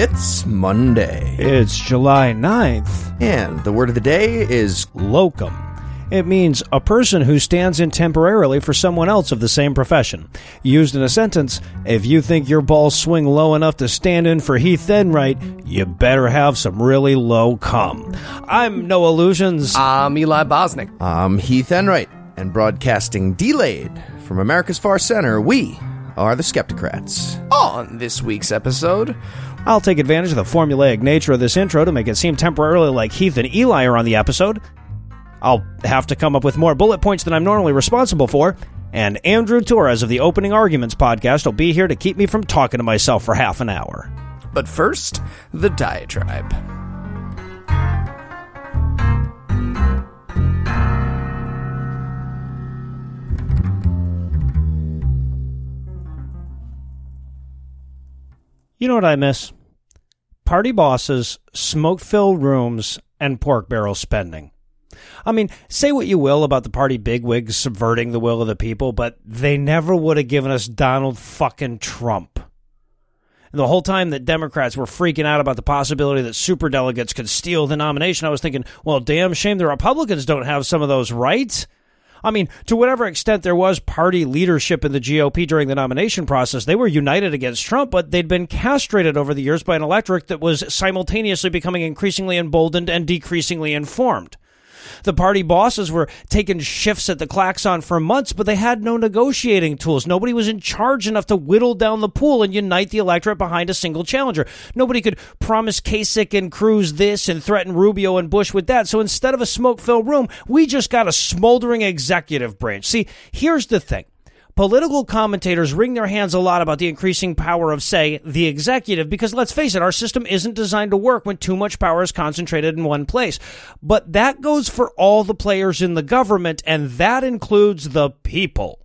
It's Monday. It's July 9th. And the word of the day is Locum. It means a person who stands in temporarily for someone else of the same profession. Used in a sentence, if you think your balls swing low enough to stand in for Heath Enright, you better have some really low cum. I'm Noah Lugeons. I'm Eli Bosnick. I'm Heath Enright, and broadcasting delayed from America's Far Center, we are the Skepticrats. On this week's episode, I'll take advantage of the formulaic nature of this intro to make it seem temporarily like Heath and Eli are on the episode. I'll have to come up with more bullet points than I'm normally responsible for. And Andrew Torrez of the Opening Arguments podcast will be here to keep me from talking to myself for half an hour. but first, the diatribe. You know what I miss? Party bosses, smoke filled rooms, and pork barrel spending. I mean, say what you will about the party bigwigs subverting the will of the people, but they never would have given us Donald fucking Trump. And the whole time that Democrats were freaking out about the possibility that superdelegates could steal the nomination, I was thinking, well, damn shame the Republicans don't have some of those rights. I mean, to whatever extent there was party leadership in the GOP during the nomination process, they were united against Trump, but they'd been castrated over the years by an electorate that was simultaneously becoming increasingly emboldened and decreasingly informed. The party bosses were taking shifts at the klaxon for months, but they had no negotiating tools. Nobody was in charge enough to whittle down the pool and unite the electorate behind a single challenger. Nobody could promise Kasich and Cruz this and threaten Rubio and Bush with that. So instead of a smoke filled room, we just got a smoldering executive branch. See, here's the thing. Political commentators wring their hands a lot about the increasing power of, say, the executive, because let's face it, our system isn't designed to work when too much power is concentrated in one place. But that goes for all the players in the government, and that includes the people.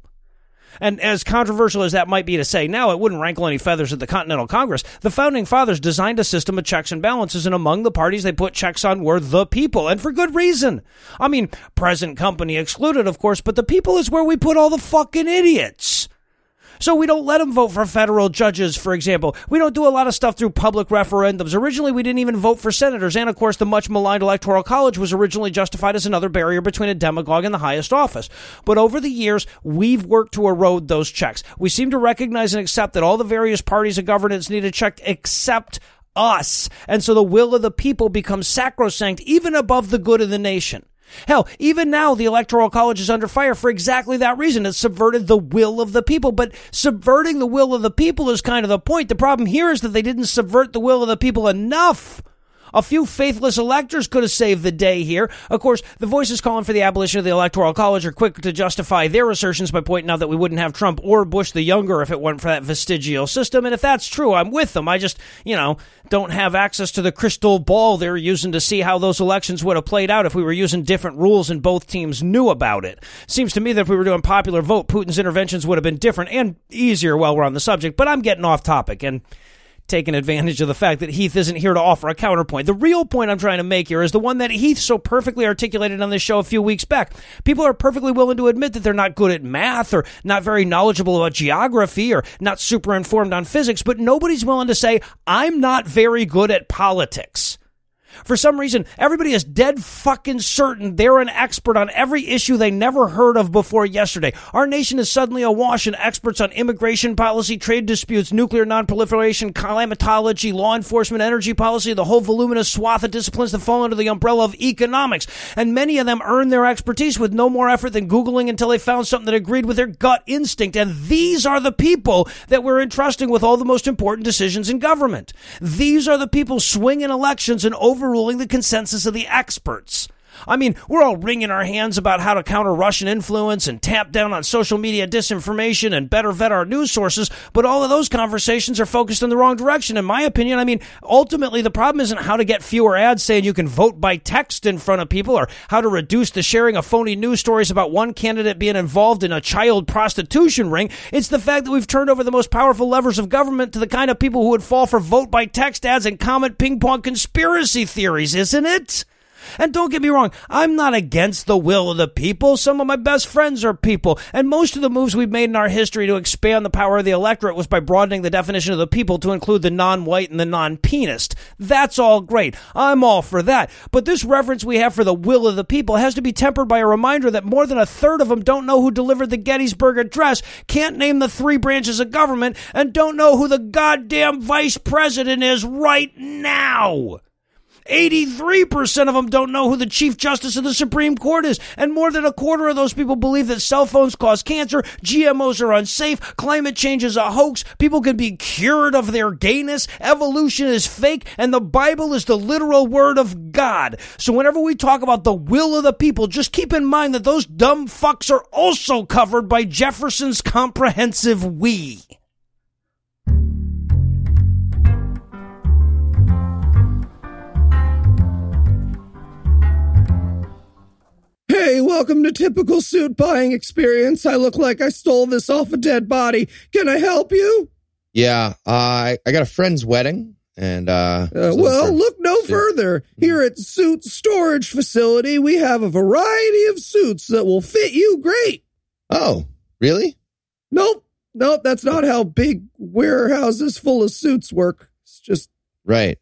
And as controversial as that might be to say now, it wouldn't rankle any feathers at the Continental Congress. The founding fathers designed a system of checks and balances, and among the parties they put checks on were the people, and for good reason. I mean, present company excluded, of course, but the people is where we put all the fucking idiots. So we don't let them vote for federal judges, for example. We don't do a lot of stuff through public referendums. Originally, we didn't even vote for senators. And of course, the much maligned electoral college was originally justified as another barrier between a demagogue and the highest office. But over the years, we've worked to erode those checks. We seem to recognize and accept that all the various parties of governance need a check except us. And so the will of the people becomes sacrosanct, even above the good of the nation. Hell, even now the Electoral College is under fire for exactly that reason. It subverted the will of the people. But subverting the will of the people is kind of the point. The problem here is that they didn't subvert the will of the people enough. A few faithless electors could have saved the day here. Of course, the voices calling for the abolition of the Electoral College are quick to justify their assertions by pointing out that we wouldn't have Trump or Bush the Younger if it weren't for that vestigial system. And if that's true, I'm with them. I just, you know, don't have access to the crystal ball they're using to see how those elections would have played out if we were using different rules and both teams knew about it. Seems to me that if we were doing popular vote, Putin's interventions would have been different and easier while we're on the subject. But I'm getting off topic and taking advantage of the fact that Heath isn't here to offer a counterpoint. The real point I'm trying to make here is the one that Heath so perfectly articulated on this show a few weeks back. People are perfectly willing to admit that they're not good at math or not very knowledgeable about geography or not super informed on physics, but nobody's willing to say, I'm not very good at politics. For some reason, everybody is dead fucking certain they're an expert on every issue they never heard of before yesterday. Our nation is suddenly awash in experts on immigration policy, trade disputes, nuclear nonproliferation, climatology, law enforcement, energy policy, the whole voluminous swath of disciplines that fall under the umbrella of economics. And many of them earn their expertise with no more effort than Googling until they found something that agreed with their gut instinct. And these are the people that we're entrusting with all the most important decisions in government. These are the people swinging elections and overruling the consensus of the experts. I mean, we're all wringing our hands about how to counter Russian influence and tamp down on social media disinformation and better vet our news sources, but all of those conversations are focused in the wrong direction, in my opinion. I mean, ultimately, the problem isn't how to get fewer ads saying you can vote by text in front of people or how to reduce the sharing of phony news stories about one candidate being involved in a child prostitution ring. It's the fact that we've turned over the most powerful levers of government to the kind of people who would fall for vote by text ads and comment ping pong conspiracy theories, isn't it? And don't get me wrong, I'm not against the will of the people. Some of my best friends are people. And most of the moves we've made in our history to expand the power of the electorate was by broadening the definition of the people to include the non white and the non penist. That's all great. I'm all for that. But this reverence we have for the will of the people has to be tempered by a reminder that more than a third of them don't know who delivered the Gettysburg Address, can't name the three branches of government, and don't know who the goddamn vice president is right now. 83% of them don't know who the Chief Justice of the Supreme Court is. And more than a quarter of those people believe that cell phones cause cancer, GMOs are unsafe, climate change is a hoax, people can be cured of their gayness, evolution is fake, and the Bible is the literal word of God. So whenever we talk about the will of the people, just keep in mind that those dumb fucks are also covered by Jefferson's comprehensive we. Hey, welcome to typical suit buying experience. I look like I stole this off a dead body. Can I help you? Yeah, uh, I I got a friend's wedding, and uh, Uh, well, look no further. Here at Suit Storage Facility, we have a variety of suits that will fit you great. oh, really? Nope, nope, that's not how big warehouses full of suits work. It's just Right,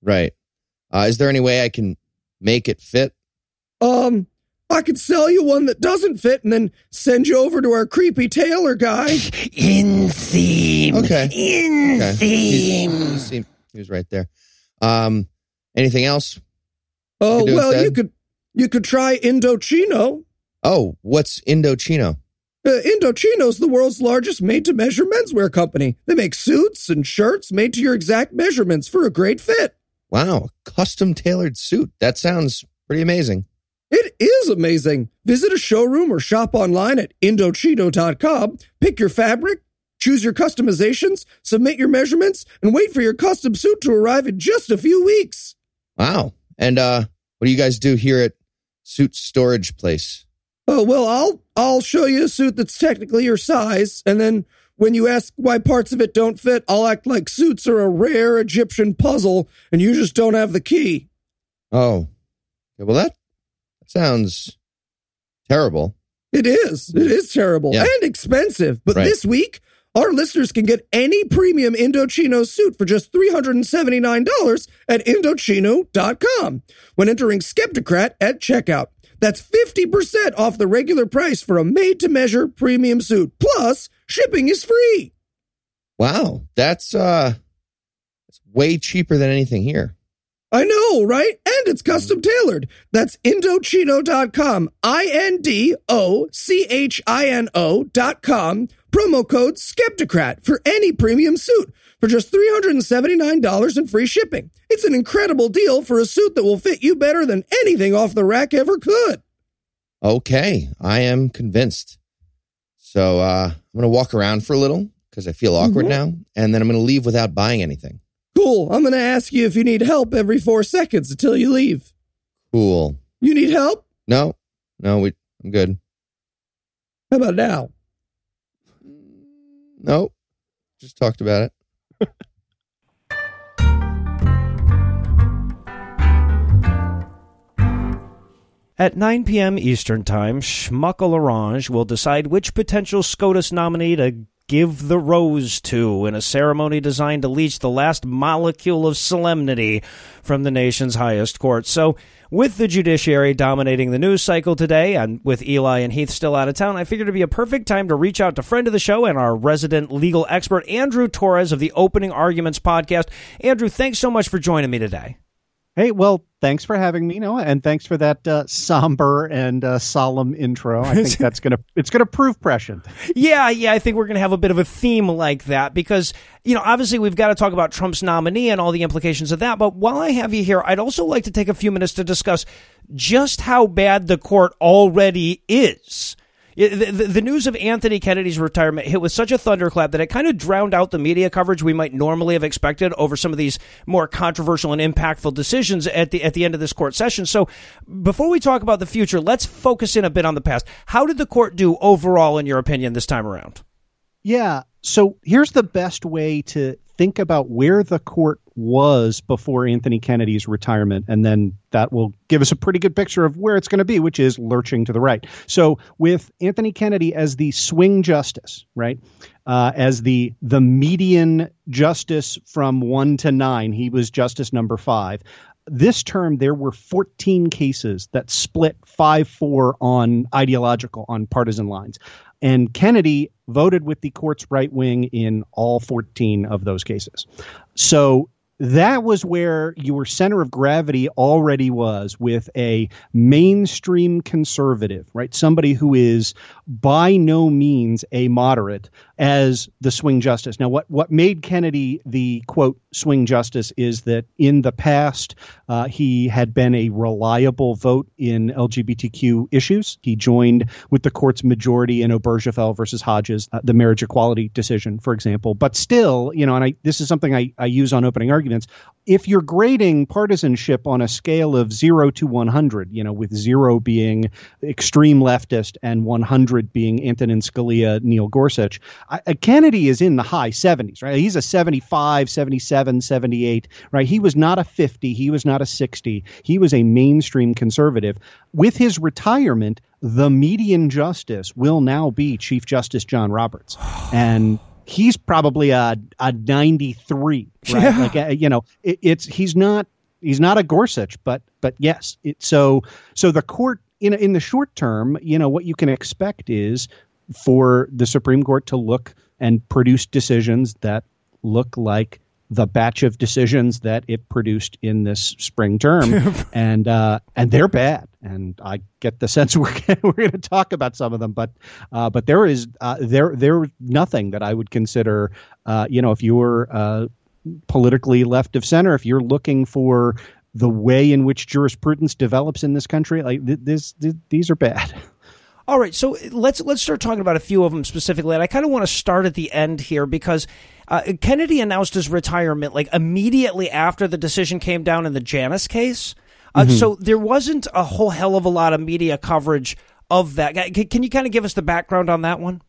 right. Uh, is there any way I can make it fit? um. I could sell you one that doesn't fit and then send you over to our creepy tailor guy. In theme. Okay. In Okay. He, he, seemed- he was right there. Um, anything else? Oh well, instead? you could you could try Indochino. Oh, what's Indochino? Uh, Indochino's the world's largest made-to-measure menswear company. They make suits and shirts made to your exact measurements for a great fit. Wow, a custom tailored suit. That sounds pretty amazing. It is amazing. Visit a showroom or shop online at Indochino.com. Pick your fabric, choose your customizations, submit your measurements, and wait for your custom suit to arrive in just a few weeks. Wow. And uh, what do you guys do here at Suit Storage Place? Oh well, I'll I'll show you a suit that's technically your size, and then when you ask why parts of it don't fit, I'll act like suits are a rare Egyptian puzzle, and you just don't have the key. Oh, yeah, well that, that sounds terrible. It is. It is terrible Yeah. and expensive. But Right. this week, our listeners can get any premium Indochino suit for just $379 at Indochino.com when entering Skepticrat at checkout. That's 50% off the regular price for a made to measure premium suit. Plus, shipping is free. Wow, that's uh, that's way cheaper than anything here. I know, right? And it's custom tailored. That's Indochino.com. I N D O C H I N O.com. Promo code Skepticrat for any premium suit for just $379 in free shipping. It's an incredible deal for a suit that will fit you better than anything off the rack ever could. Okay, I am convinced. So uh, I'm gonna walk around for a little because I feel awkward Mhm. now, and then I'm gonna leave without buying anything. Cool. I'm going to ask you if you need help every four seconds until you leave. Cool. You need help? No, no, we. I'm good. How about now? No, just talked about it. At 9 p.m. Eastern Time, Schmuckle Orange will decide which potential SCOTUS nominee to give the rose to in a ceremony designed to leach the last molecule of solemnity from the nation's highest court. So, with the judiciary dominating the news cycle today, and with Eli and Heath still out of town, I figured it'd be a perfect time to reach out to friend of the show and our resident legal expert, Andrew Torrez of the Opening Arguments podcast. Andrew, thanks so much for joining me today. Hey, well, thanks for having me, Noah, and thanks for that uh, somber and uh, solemn intro. I think that's gonna it's gonna prove prescient. Yeah, yeah, I think we're going to have a bit of a theme like that because, you know, obviously we've got to talk about Trump's nominee and all the implications of that. But while I have you here, I'd also like to take a few minutes to discuss just how bad the court already is. The, the news of Anthony Kennedy's retirement hit with such a thunderclap that it kind of drowned out the media coverage we might normally have expected over some of these more controversial and impactful decisions at the at the end of this court session. So, before we talk about the future, let's focus in a bit on the past. How did the court do overall, in your opinion, this time around? Yeah. So here's the best way to think about where the court was before Anthony Kennedy's retirement, and then that will give us a pretty good picture of where it's going to be, which is lurching to the right. So, with Anthony Kennedy as the swing justice, right, uh, as the the median justice from one to nine, he was justice number five. This term, there were 14 cases that split 5 4 on ideological, on partisan lines. And Kennedy voted with the court's right wing in all 14 of those cases. So that was where your center of gravity already was with a mainstream conservative, right? Somebody who is by no means a moderate as the swing justice. Now, what, what made Kennedy the quote swing justice is that in the past, uh, he had been a reliable vote in LGBTQ issues. He joined with the court's majority in Obergefell versus Hodges, uh, the marriage equality decision, for example. But still, you know, and I, this is something I, I use on opening arguments. If you're grading partisanship on a scale of zero to 100, you know, with zero being extreme leftist and 100 being Antonin Scalia, Neil Gorsuch, I, uh, Kennedy is in the high 70s, right? He's a 75, 77, 78, right? He was not a 50. He was not a 60. He was a mainstream conservative. With his retirement, the median justice will now be Chief Justice John Roberts. And he's probably a a 93 right yeah. like uh, you know it, it's he's not he's not a Gorsuch but but yes it, so so the court in in the short term you know what you can expect is for the Supreme Court to look and produce decisions that look like the batch of decisions that it produced in this spring term, and uh, and they're bad. And I get the sense we're we're going to talk about some of them, but uh, but there is uh, there there nothing that I would consider. Uh, you know, if you're uh, politically left of center, if you're looking for the way in which jurisprudence develops in this country, like th- this, th- these are bad. All right, so let's let's start talking about a few of them specifically. And I kind of want to start at the end here because uh, Kennedy announced his retirement like immediately after the decision came down in the Janus case. Uh, mm-hmm. So there wasn't a whole hell of a lot of media coverage of that. Can you kind of give us the background on that one?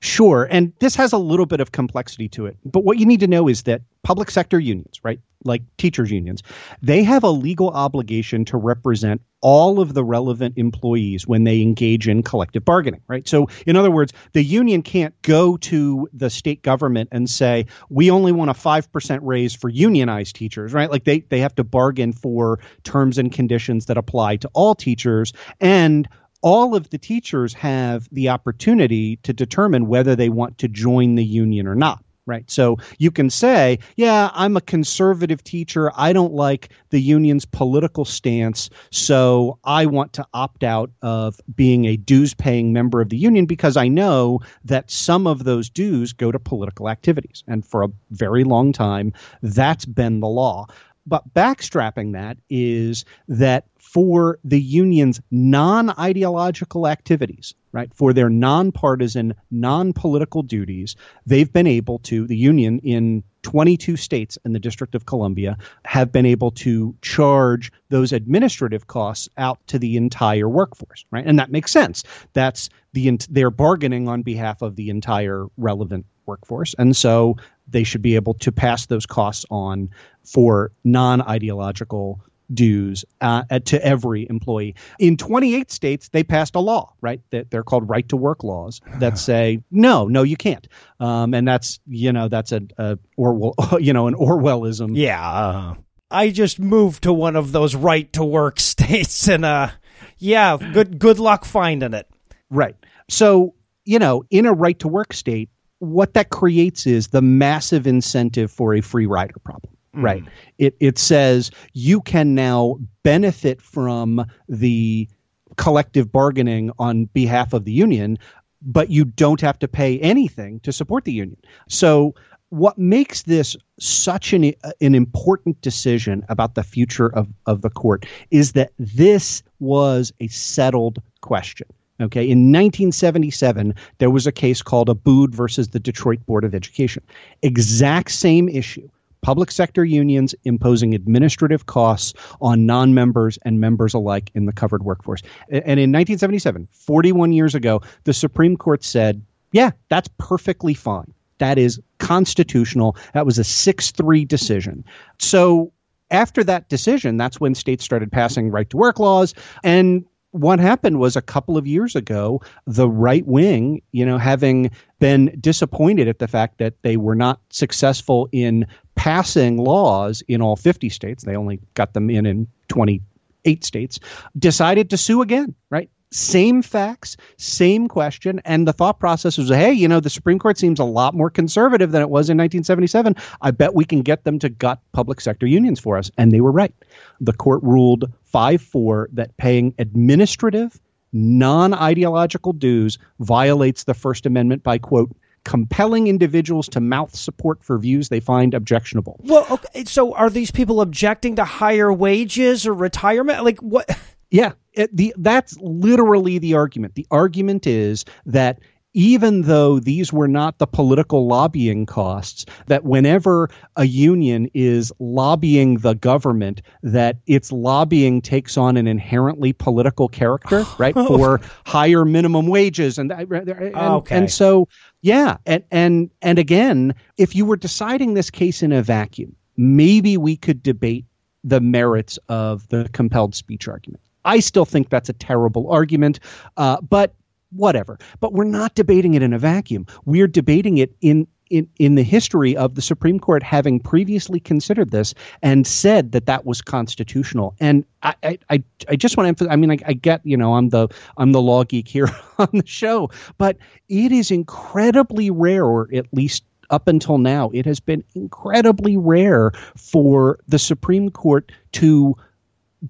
Sure. And this has a little bit of complexity to it. But what you need to know is that public sector unions, right, like teachers' unions, they have a legal obligation to represent all of the relevant employees when they engage in collective bargaining, right? So, in other words, the union can't go to the state government and say, we only want a 5% raise for unionized teachers, right? Like they, they have to bargain for terms and conditions that apply to all teachers. And all of the teachers have the opportunity to determine whether they want to join the union or not right? So you can say, yeah, I'm a conservative teacher. I don't like the union's political stance. So I want to opt out of being a dues paying member of the union because I know that some of those dues go to political activities. And for a very long time, that's been the law. But backstrapping that is that for the union's non ideological activities, right, for their nonpartisan, non political duties, they've been able to, the union in 22 states and the District of Columbia have been able to charge those administrative costs out to the entire workforce, right? And that makes sense. That's the they're bargaining on behalf of the entire relevant workforce, and so they should be able to pass those costs on for non-ideological dues uh, to every employee. In 28 states, they passed a law, right? That they're called right to work laws that say no, no, you can't. Um, and that's you know that's a, a Orwell, you know, an Orwellism. Yeah, uh, I just moved to one of those right to work states, and uh, yeah, good good luck finding it. Right. So you know, in a right to work state, what that creates is the massive incentive for a free rider problem. Mm. Right. It it says you can now benefit from the collective bargaining on behalf of the union, but you don't have to pay anything to support the union. So what makes this such an an important decision about the future of, of the court is that this was a settled question. Okay, in 1977, there was a case called Abood versus the Detroit Board of Education. Exact same issue public sector unions imposing administrative costs on non members and members alike in the covered workforce. And in 1977, 41 years ago, the Supreme Court said, yeah, that's perfectly fine. That is constitutional. That was a 6 3 decision. So after that decision, that's when states started passing right to work laws. And what happened was a couple of years ago, the right wing, you know, having been disappointed at the fact that they were not successful in passing laws in all 50 states, they only got them in in 28 states, decided to sue again, right? Same facts, same question. And the thought process was hey, you know, the Supreme Court seems a lot more conservative than it was in 1977. I bet we can get them to gut public sector unions for us. And they were right. The court ruled 5 4 that paying administrative, non ideological dues violates the First Amendment by, quote, compelling individuals to mouth support for views they find objectionable. Well, okay, so are these people objecting to higher wages or retirement? Like what? Yeah, it, the that's literally the argument. The argument is that even though these were not the political lobbying costs, that whenever a union is lobbying the government, that its lobbying takes on an inherently political character, right? For higher minimum wages and uh, and, Okay. and so yeah, and and and again, if you were deciding this case in a vacuum, maybe we could debate the merits of the compelled speech argument. I still think that's a terrible argument, uh, but whatever. But we're not debating it in a vacuum. We're debating it in in, in the history of the Supreme Court having previously considered this and said that that was constitutional. And I, I, I, just want to emphasize. I mean, I, I get you know I'm the I'm the law geek here on the show, but it is incredibly rare, or at least up until now, it has been incredibly rare for the Supreme Court to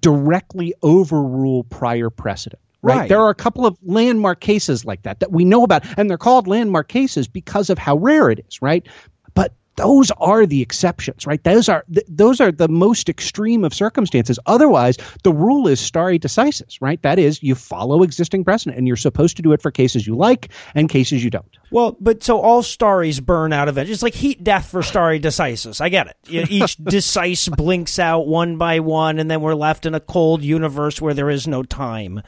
directly overrule prior precedent. Right? Right. There are a couple of landmark cases like that that we know about, and they're called landmark cases because of how rare it is, right? Those are the exceptions, right? Those are th- those are the most extreme of circumstances. Otherwise, the rule is stare decisis, right? That is, you follow existing precedent, and you're supposed to do it for cases you like and cases you don't. Well, but so all stories burn out eventually. It's like heat death for stare decisis. I get it. Each decisive blinks out one by one, and then we're left in a cold universe where there is no time.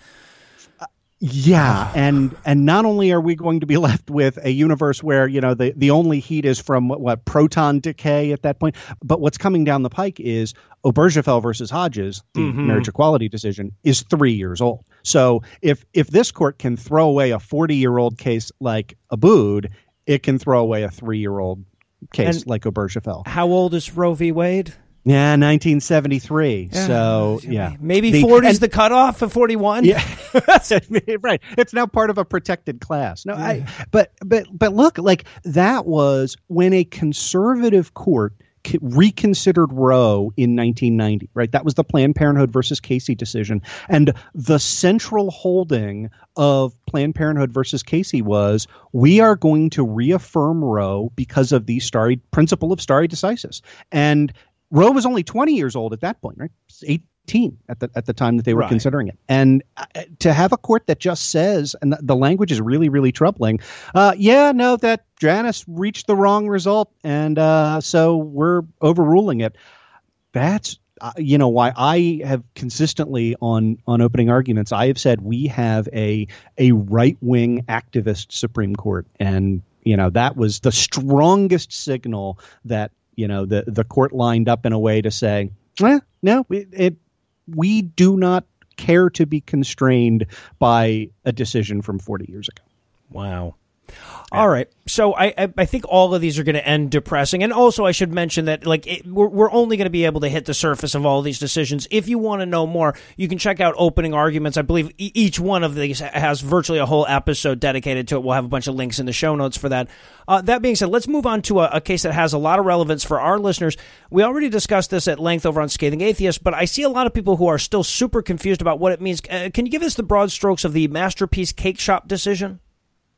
Yeah, ah. and and not only are we going to be left with a universe where you know the the only heat is from what, what proton decay at that point, but what's coming down the pike is Obergefell versus Hodges, the mm-hmm. marriage equality decision, is three years old. So if if this court can throw away a forty year old case like Abood, it can throw away a three year old case And- like Obergefell. How old is Roe v. Wade? Yeah, 1973. so yeah, Maybe The- 40 is the cutoff of 41? Yeah, right. It's now part of a protected class. No, I, but but but look, like that was when a conservative court reconsidered Roe in 1990. Right, that was the Planned Parenthood versus Casey decision, and the central holding of Planned Parenthood versus Casey was we are going to reaffirm Roe because of the stare principle of stare decisis, and Roe was only 20 years old at that point, right? 18 at the at the time that they were Right. considering it, and uh, to have a court that just says, and the, the language is really really troubling. Uh, yeah, no, that Janus reached the wrong result, and uh, so we're overruling it. That's uh, you know why I have consistently on on opening arguments I have said we have a a right wing activist Supreme Court and you know that was the strongest signal that you know the the court lined up in a way to say eh, no it, it we do not care to be constrained by a decision from 40 years ago Wow. All right. So I, I think all of these are going to end depressing, and also I should mention that like it, we're we're only going to be able to hit the surface of all these decisions. If you want to know more, you can check out opening arguments. I believe e- each one of these has virtually a whole episode dedicated to it. We'll have a bunch of links in the show notes for that. Uh, that being said, let's move on to a, a case that has a lot of relevance for our listeners. We already discussed this at length over on Scathing Atheist, but I see a lot of people who are still super confused about what it means. Uh, can you give us the broad strokes of the masterpiece cake shop decision?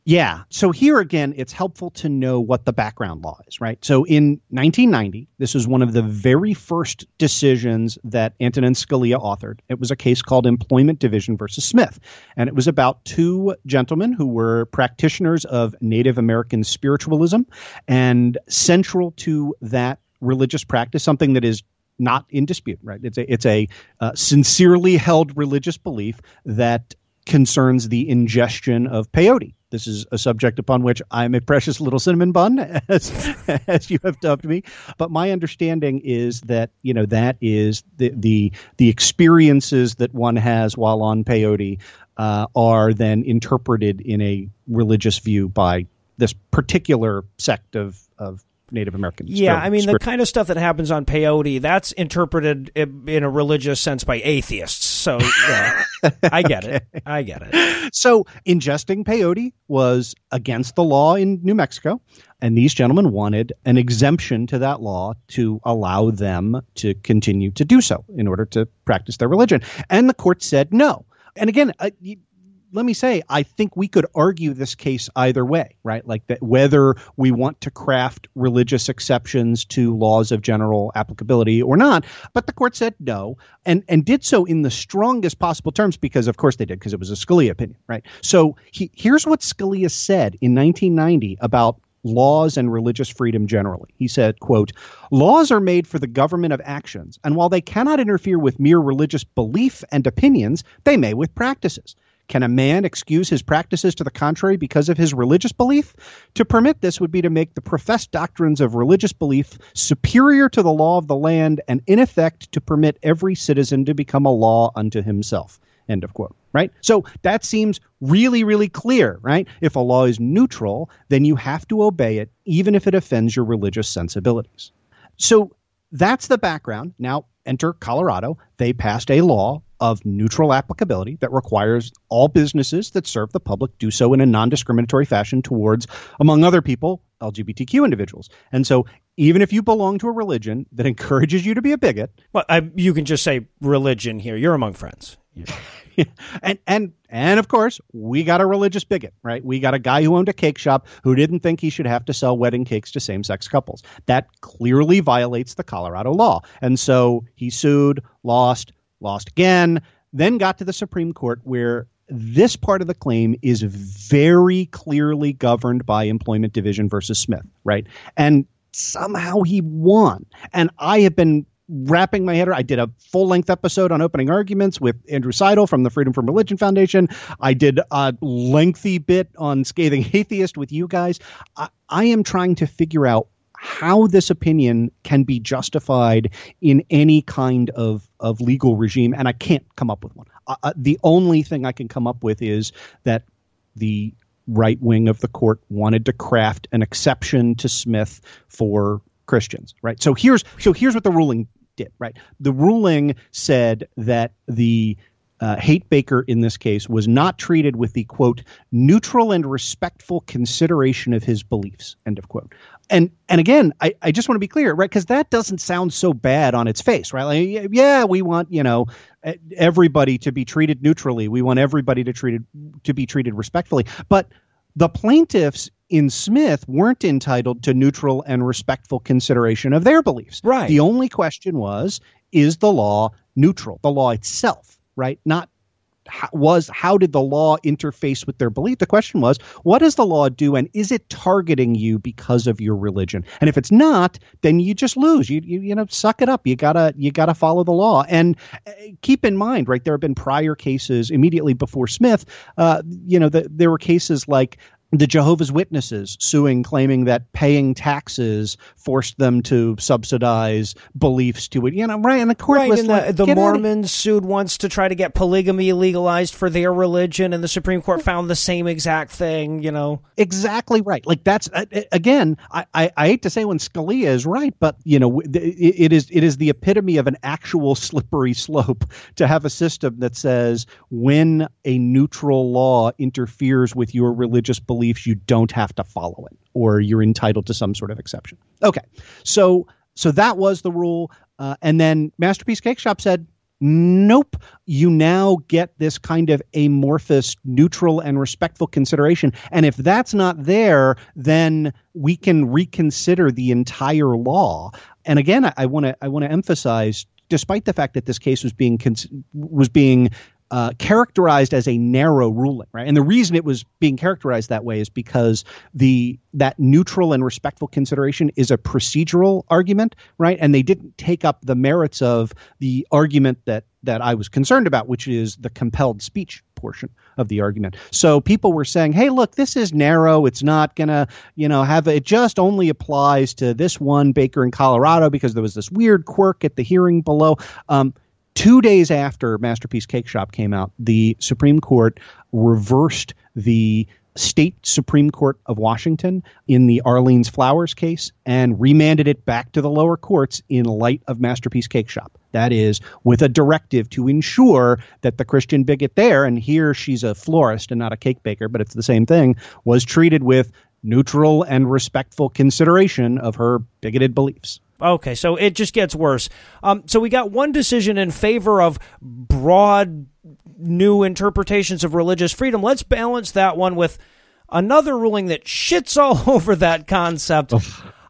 Yeah. So here again, it's helpful to know what the background law is, right? So in 1990, this was one of the very first decisions that Antonin Scalia authored. It was a case called Employment Division versus Smith. And it was about two gentlemen who were practitioners of Native American spiritualism. And central to that religious practice, something that is not in dispute, right? It's a, it's a uh, sincerely held religious belief that concerns the ingestion of peyote. This is a subject upon which I'm a precious little cinnamon bun, as, as you have dubbed me. But my understanding is that you know that is the the the experiences that one has while on peyote uh, are then interpreted in a religious view by this particular sect of of Native Americans. Yeah, I mean the kind of stuff that happens on peyote that's interpreted in a religious sense by atheists. So yeah, I get it. I get it. So ingesting peyote was against the law in New Mexico, and these gentlemen wanted an exemption to that law to allow them to continue to do so in order to practice their religion. And the court said no. And again, uh, let me say, I think we could argue this case either way, right? Like that whether we want to craft religious exceptions to laws of general applicability or not. But the court said no, and and did so in the strongest possible terms because, of course, they did because it was a Scalia opinion, right? So he, here's what Scalia said in 1990 about laws and religious freedom generally. He said, quote, laws are made for the government of actions, and while they cannot interfere with mere religious belief and opinions, they may with practices. Can a man excuse his practices to the contrary because of his religious belief? To permit this would be to make the professed doctrines of religious belief superior to the law of the land and, in effect, to permit every citizen to become a law unto himself. End of quote. Right? So that seems really, really clear, right? If a law is neutral, then you have to obey it, even if it offends your religious sensibilities. So that's the background. Now, enter Colorado. They passed a law of neutral applicability that requires all businesses that serve the public do so in a non discriminatory fashion towards, among other people, LGBTQ individuals. And so even if you belong to a religion that encourages you to be a bigot. Well, I, you can just say religion here. You're among friends. and and and of course, we got a religious bigot, right? We got a guy who owned a cake shop who didn't think he should have to sell wedding cakes to same-sex couples. That clearly violates the Colorado law. And so he sued, lost, lost again, then got to the Supreme Court where this part of the claim is very clearly governed by Employment Division versus Smith, right? And somehow he won. And I have been wrapping my head around. I did a full length episode on opening arguments with Andrew Seidel from the Freedom from Religion Foundation. I did a lengthy bit on Scathing Atheist with you guys. I, I am trying to figure out how this opinion can be justified in any kind of, of legal regime, and I can't come up with one. Uh, uh, the only thing I can come up with is that the right wing of the court wanted to craft an exception to Smith for Christians, right? So here's so here's what the ruling did, right? The ruling said that the uh, Hate Baker in this case was not treated with the quote neutral and respectful consideration of his beliefs end of quote and and again I, I just want to be clear right because that doesn't sound so bad on its face right like, yeah we want you know everybody to be treated neutrally we want everybody to treated to be treated respectfully but the plaintiffs in Smith weren't entitled to neutral and respectful consideration of their beliefs. Right. The only question was is the law neutral, the law itself? Right? Not how, was how did the law interface with their belief? The question was, what does the law do, and is it targeting you because of your religion? And if it's not, then you just lose. You you, you know, suck it up. You gotta you gotta follow the law. And uh, keep in mind, right? There have been prior cases immediately before Smith. Uh, you know, the, there were cases like the Jehovah's Witnesses suing, claiming that paying taxes forced them to subsidize beliefs to it. You know, right? And the court right, was like, the, the Mormons sued once to try to get polygamy legalized for their religion, and the Supreme Court found the same exact thing. You know, exactly right. Like that's uh, again, I, I, I hate to say when Scalia is right, but you know, it, it is it is the epitome of an actual slippery slope to have a system that says when a neutral law interferes with your religious beliefs beliefs, you don't have to follow it, or you're entitled to some sort of exception. Okay, so so that was the rule, uh, and then Masterpiece Cake Shop said, nope, you now get this kind of amorphous, neutral, and respectful consideration. And if that's not there, then we can reconsider the entire law. And again, I want to I want to emphasize, despite the fact that this case was being was being uh, characterized as a narrow ruling, right? And the reason it was being characterized that way is because the that neutral and respectful consideration is a procedural argument, right? And they didn't take up the merits of the argument that that I was concerned about, which is the compelled speech portion of the argument. So people were saying, "Hey, look, this is narrow. It's not gonna, you know, have it just only applies to this one baker in Colorado because there was this weird quirk at the hearing below." Um, two days after Masterpiece Cake Shop came out, the Supreme Court reversed the state Supreme Court of Washington in the Arlene's Flowers case and remanded it back to the lower courts in light of Masterpiece Cake Shop. That is, with a directive to ensure that the Christian bigot there, and here she's a florist and not a cake baker, but it's the same thing, was treated with neutral and respectful consideration of her bigoted beliefs. Okay, so it just gets worse. Um, so we got one decision in favor of broad new interpretations of religious freedom. Let's balance that one with another ruling that shits all over that concept.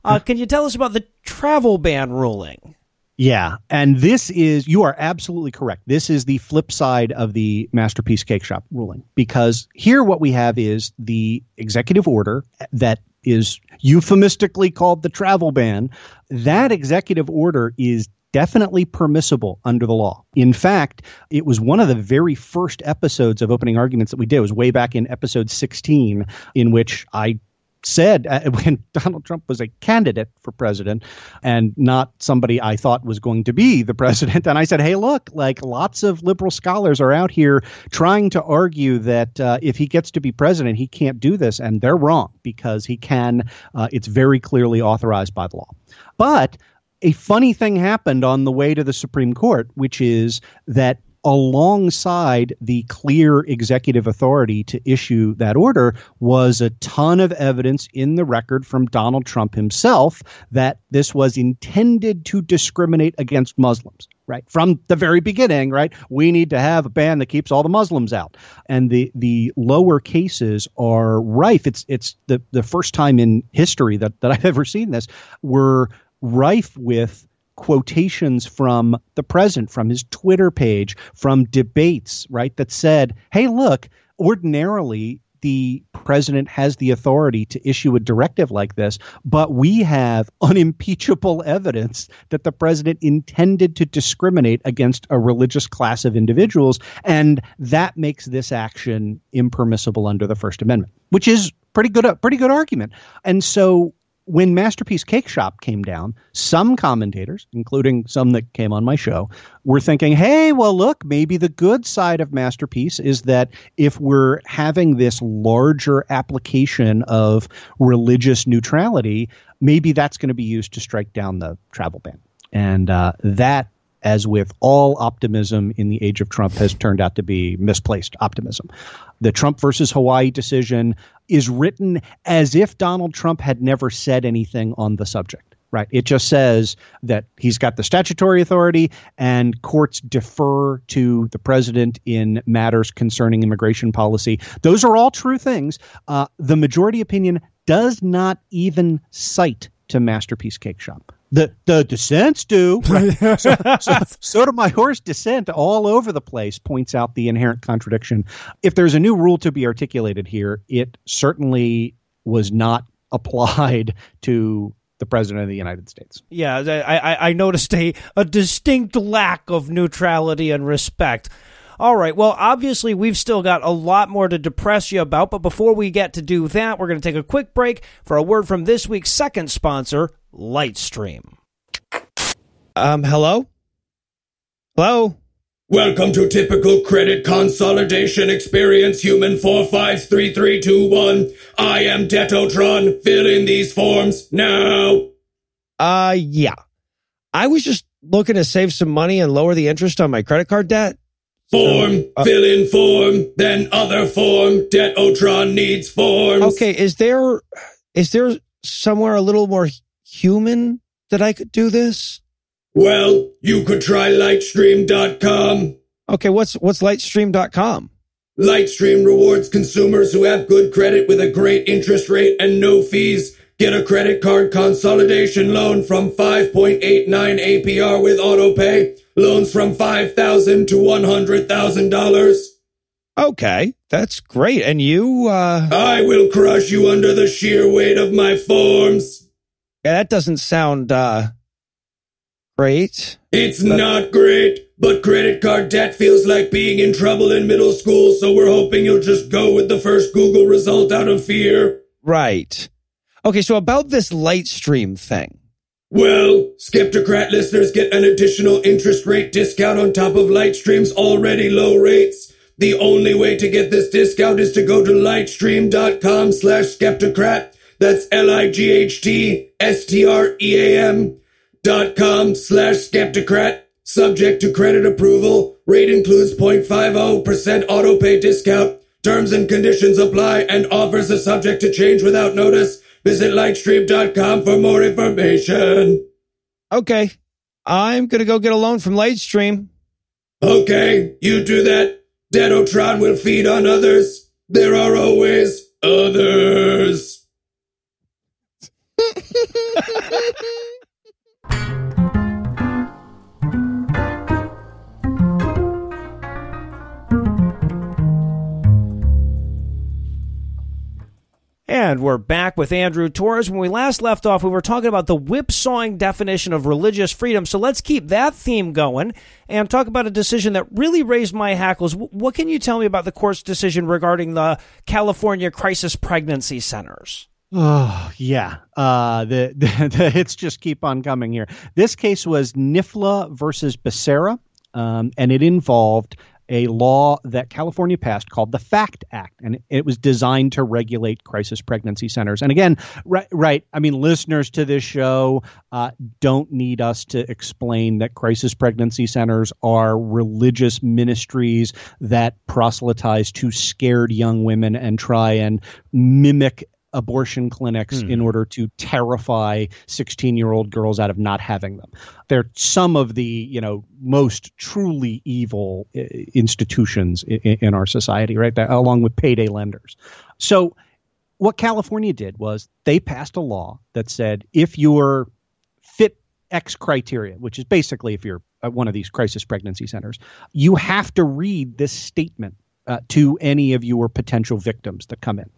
Uh, can you tell us about the travel ban ruling? Yeah, and this is you are absolutely correct. This is the flip side of the masterpiece cake shop ruling because here what we have is the executive order that is euphemistically called the travel ban. That executive order is definitely permissible under the law. In fact, it was one of the very first episodes of opening arguments that we did. It was way back in episode 16, in which I said uh, when Donald Trump was a candidate for president and not somebody I thought was going to be the president. And I said, hey, look, like lots of liberal scholars are out here trying to argue that uh, if he gets to be president, he can't do this. And they're wrong because he can. Uh, it's very clearly authorized by the law. But a funny thing happened on the way to the Supreme Court, which is that alongside the clear executive authority to issue that order was a ton of evidence in the record from Donald Trump himself that this was intended to discriminate against Muslims right? From the very beginning right? We need to have a ban that keeps all the muslims out. And the the lower cases are rife. It's it's the the first time in history that that I've ever seen this were rife with quotations from the president, from his Twitter page, from debates, right, that said, hey, look, ordinarily the president has the authority to issue a directive like this, but we have unimpeachable evidence that the president intended to discriminate against a religious class of individuals, and that makes this action impermissible under the First Amendment, which is pretty good, pretty good argument. And so when Masterpiece Cake Shop came down, some commentators, including some that came on my show, were thinking, hey, well, look, maybe the good side of Masterpiece is that if we're having this larger application of religious neutrality, maybe that's going to be used to strike down the travel ban. And uh, that as with all optimism in the age of Trump, has turned out to be misplaced optimism. The Trump versus Hawaii decision is written as if Donald Trump had never said anything on the subject. Right. It just says that he's got the statutory authority and courts defer to the president in matters concerning immigration policy. Those are all true things. Uh, the majority opinion does not even cite to Masterpiece Cake Shop the the dissents do. Right? so, so, Sotomayor's dissent all over the place points out the inherent contradiction. If there's a new rule to be articulated here, it certainly was not applied to the president of the United States. Yeah, I, I noticed a, a distinct lack of neutrality and respect. All right. Well, obviously, we've still got a lot more to depress you about, but before we get to do that, we're going to take a quick break for a word from this week's second sponsor, Lightstream. Um, hello? Hello? Welcome to typical credit consolidation experience, human 453321. I am Detotron. Fill in these forms now. Uh, yeah. I was just looking to save some money and lower the interest on my credit card debt. Form, uh, fill in form, then other form. Detotron needs forms. Okay, is there is there somewhere a little more human that I could do this? Well, you could try lightstream.com. Okay, what's what's lightstream.com? Lightstream rewards consumers who have good credit with a great interest rate and no fees. Get a credit card consolidation loan from 5.89 APR with autopay Loans from five thousand to one hundred thousand dollars. Okay, that's great. And you, uh I will crush you under the sheer weight of my forms. Yeah, that doesn't sound uh great. It's but... not great. But credit card debt feels like being in trouble in middle school, so we're hoping you'll just go with the first Google result out of fear. Right. Okay, so about this Lightstream thing. Well, Skepticrat listeners get an additional interest rate discount on top of Lightstream's already low rates. The only way to get this discount is to go to lightstream.com slash skepticrat. That's L-I-G-H-T-S-T-R-E-A-M dot com slash skepticrat. Subject to credit approval. Rate includes 0.50% auto pay discount. Terms and conditions apply and offers are subject to change without notice. Visit lightstream.com for more information. Okay. I'm going to go get a loan from Lightstream. Okay, you do that. Dedotron will feed on others. There are always others. And we're back with Andrew Torrez. When we last left off, we were talking about the whipsawing definition of religious freedom. So let's keep that theme going and talk about a decision that really raised my hackles. What can you tell me about the court's decision regarding the California crisis pregnancy centers? Oh yeah, uh, the, the, the hits just keep on coming here. This case was NIFLA versus Becerra, um, and it involved a law that California passed called the FACT Act, and it was designed to regulate crisis pregnancy centers. And again, right, right I mean, listeners to this show uh, don't need us to explain that crisis pregnancy centers are religious ministries that proselytize to scared young women and try and mimic abortion clinics in order to terrify 16 year old girls out of not having them. They're some of the, you know, most truly evil uh, institutions in, in our society, right? That, along with payday lenders. So what California did was they passed a law that said if you're fit X criteria, which is basically if you're at one of these crisis pregnancy centers, you have to read this statement uh, to any of your potential victims that come in.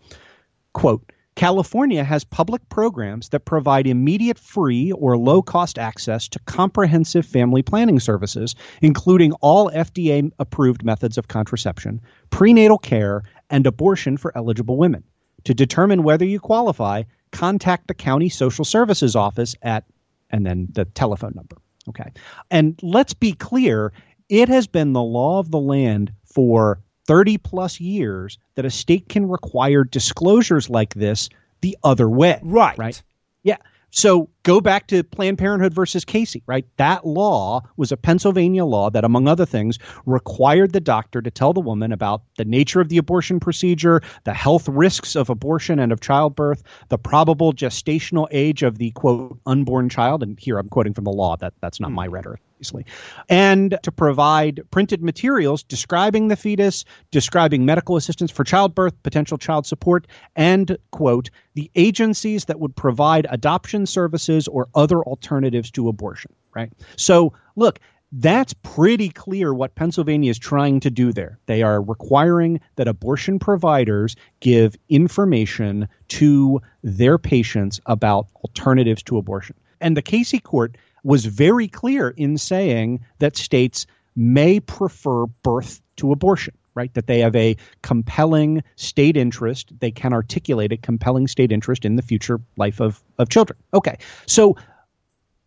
Quote, California has public programs that provide immediate free or low cost access to comprehensive family planning services, including all FDA approved methods of contraception, prenatal care, and abortion for eligible women. To determine whether you qualify, contact the county social services office at, and then the telephone number. Okay. And let's be clear it has been the law of the land for 30 plus years that a state can require disclosures like this the other way. Right. Right. Yeah. So go back to Planned Parenthood versus Casey, right? That law was a Pennsylvania law that, among other things, required the doctor to tell the woman about the nature of the abortion procedure, the health risks of abortion and of childbirth, the probable gestational age of the quote unborn child. And here I'm quoting from the law. That that's not hmm. my rhetoric, obviously. And to provide printed materials describing the fetus, describing medical assistance for childbirth, potential child support, and quote the agencies that would provide adoption services or other alternatives to abortion. Right. So look, that's pretty clear what Pennsylvania is trying to do there. They are requiring that abortion providers give information to their patients about alternatives to abortion. And the Casey court was very clear in saying that states may prefer birth to abortion, right? That they have a compelling state interest. They can articulate a compelling state interest in the future life of, of children. Okay. So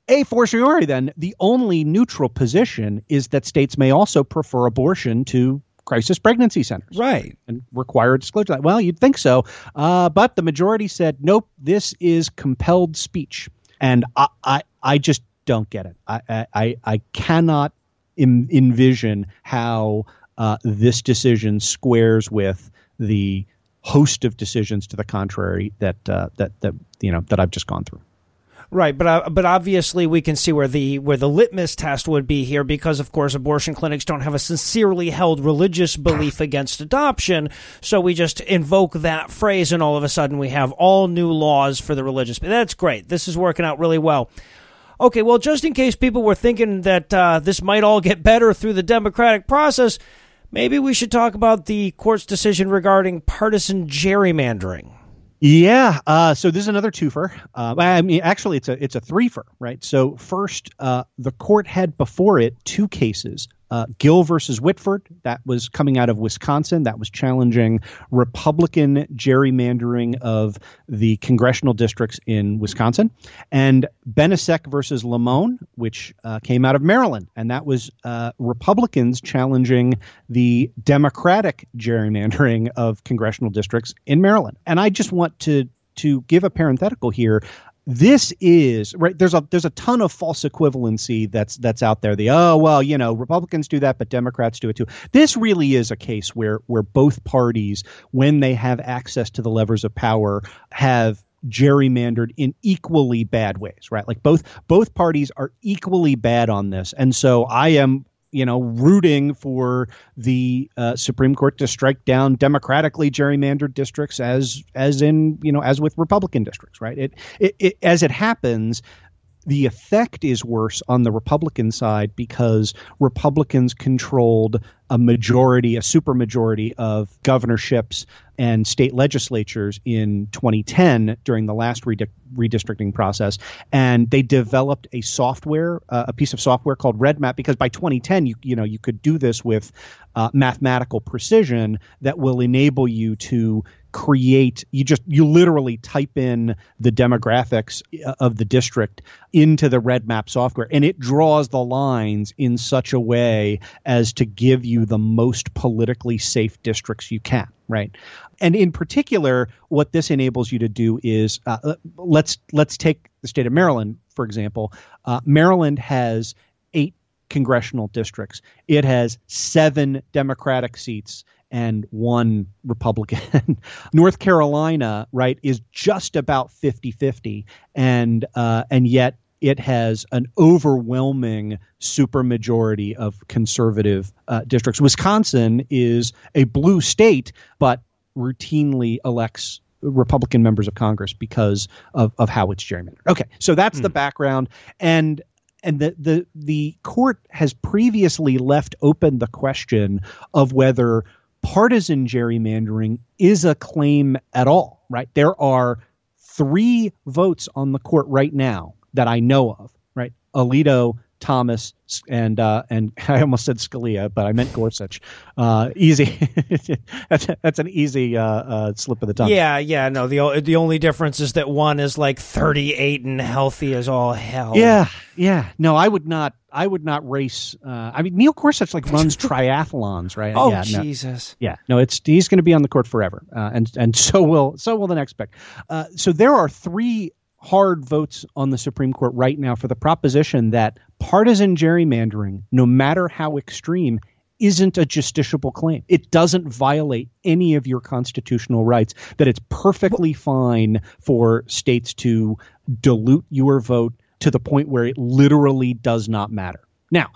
a fortiori, then, the only neutral position is that states may also prefer abortion to crisis pregnancy centers. Right. And require disclosure. Well, you'd think so. Uh, but the majority said, nope, this is compelled speech. And I, I, I just don't get it. I, I, I cannot envision how uh, this decision squares with the host of decisions to the contrary that uh, that that you know that I've just gone through. Right, but uh, but obviously we can see where the where the litmus test would be here because of course abortion clinics don't have a sincerely held religious belief against adoption, so we just invoke that phrase and all of a sudden we have all new laws for the religious. But That's great. This is working out really well. Okay, well, just in case people were thinking that uh, this might all get better through the democratic process, maybe we should talk about the court's decision regarding partisan gerrymandering. Yeah. Uh, so this is another twofer. Uh, I mean, actually, it's a it's a threefer, right? So first, uh, the court had before it two cases uh, Gill versus Whitford, that was coming out of Wisconsin, that was challenging Republican gerrymandering of the congressional districts in Wisconsin, and Benisek versus Lamone, which uh, came out of Maryland, and that was uh, Republicans challenging the Democratic gerrymandering of congressional districts in Maryland. And I just want to to give a parenthetical here this is right there's a there's a ton of false equivalency that's that's out there. The oh well you know republicans do that but democrats do it too. This really is a case where where both parties when they have access to the levers of power have gerrymandered in equally bad ways right? Like both both parties are equally bad on this. And so i am you know, rooting for the uh, Supreme Court to strike down democratically gerrymandered districts as as in you know as with Republican districts, right? It, it, it as it happens, the effect is worse on the Republican side because Republicans controlled a majority, a supermajority of governorships and state legislatures in 2010 during the last redistricting process. And they developed a software, uh, a piece of software called RedMap, because by 2010, you, you know, you could do this with uh, mathematical precision that will enable you to create you just you literally type in the demographics uh, of the district into the RedMap software and it draws the lines in such a way as to give you the most politically safe districts you can right? And in particular what this enables you to do is uh, uh let's let's take the state of maryland for example. Uh, maryland has eight congressional districts. It has seven democratic seats and one Republican. North Carolina, right, is just about 50-50 and uh, and yet it has an overwhelming supermajority of conservative uh, districts. Wisconsin is a blue state, but routinely elects Republican members of Congress because of, of how it's gerrymandered. Okay, so that's mm. the hmm. background, and and the, the the court has previously left open the question of whether partisan gerrymandering is a claim at all, right? There are three votes on the court right now that I know of, right? Alito, Thomas, and uh, and I almost said Scalia, but I meant Gorsuch. Uh, easy. that's that's an easy uh, uh, slip of the tongue. Yeah, yeah. No, the the only difference is that one is like thirty eight and healthy as all hell. Yeah, yeah. No, I would not. I would not race. Uh, I mean, Neil Gorsuch like runs triathlons, right? Oh yeah, Jesus! No, yeah, no, it's he's going to be on the court forever, uh, and and so will so will the next pick. Uh, so there are three hard votes on the Supreme Court right now for the proposition that partisan gerrymandering, no matter how extreme, isn't a justiciable claim. It doesn't violate any of your constitutional rights, that it's perfectly fine for states to dilute your vote to the point where it literally does not matter. Now,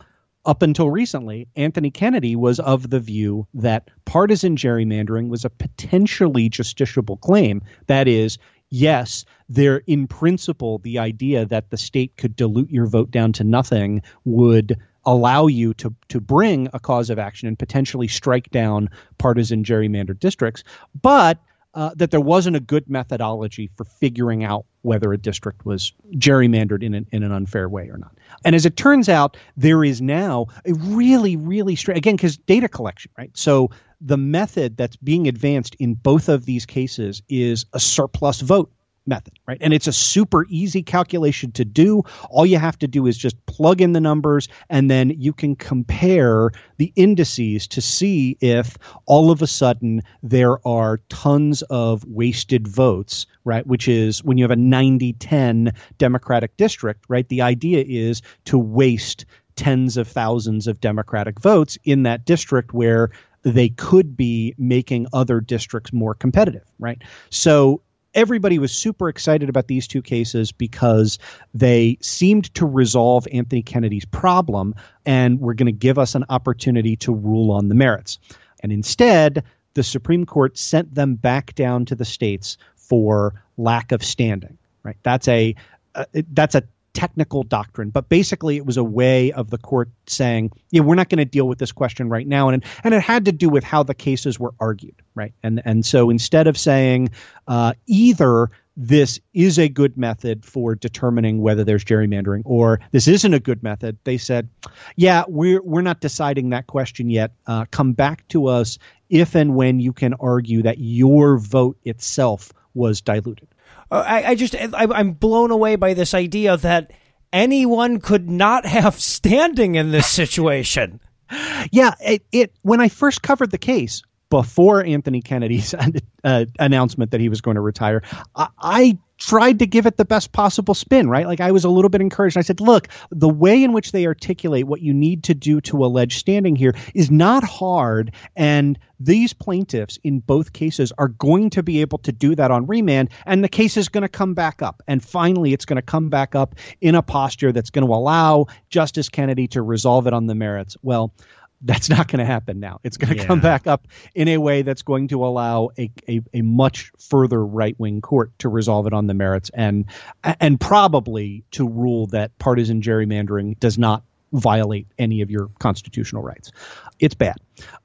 up until recently, Anthony Kennedy was of the view that partisan gerrymandering was a potentially justiciable claim. That is, yes, there in principle the idea that the state could dilute your vote down to nothing would allow you to to bring a cause of action and potentially strike down partisan gerrymandered districts, but uh, that there wasn't a good methodology for figuring out whether a district was gerrymandered in an, in an unfair way or not. And as it turns out, there is now a really, really straight, again, because data collection, right? So the method that's being advanced in both of these cases is a surplus vote method, right? And it's a super easy calculation to do. All you have to do is just plug in the numbers and then you can compare the indices to see if all of a sudden there are tons of wasted votes, right? Which is when you have a 90 10 Democratic district, right? The idea is to waste tens of thousands of Democratic votes in that district where they could be making other districts more competitive, right? So everybody was super excited about these two cases because they seemed to resolve Anthony Kennedy's problem and were going to give us an opportunity to rule on the merits. And instead, the Supreme Court sent them back down to the states for lack of standing. Right? That's a uh, that's a technical doctrine, but basically it was a way of the court saying, yeah, we're not going to deal with this question right now. And, and it had to do with how the cases were argued, right? And, and so instead of saying uh, either this is a good method for determining whether there's gerrymandering or this isn't a good method. They said, yeah, we're, we're not deciding that question yet. Uh, come back to us if and when you can argue that your vote itself was diluted. I, I just, I, I'm blown away by this idea that anyone could not have standing in this situation. yeah, it, it when I first covered the case, before Anthony Kennedy's uh, announcement that he was going to retire, I, I, tried to give it the best possible spin, right? Like I was a little bit encouraged. I said, look, the way in which they articulate what you need to do to allege standing here is not hard. And these plaintiffs in both cases are going to be able to do that on remand. And the case is going to come back up. And finally, it's going to come back up in a posture that's going to allow Justice Kennedy to resolve it on the merits. Well, that's not going to happen now. It's going to yeah. come back up in a way that's going to allow a, a, a much further right wing court to resolve it on the merits and and probably to rule that partisan gerrymandering does not violate any of your constitutional rights. It's bad.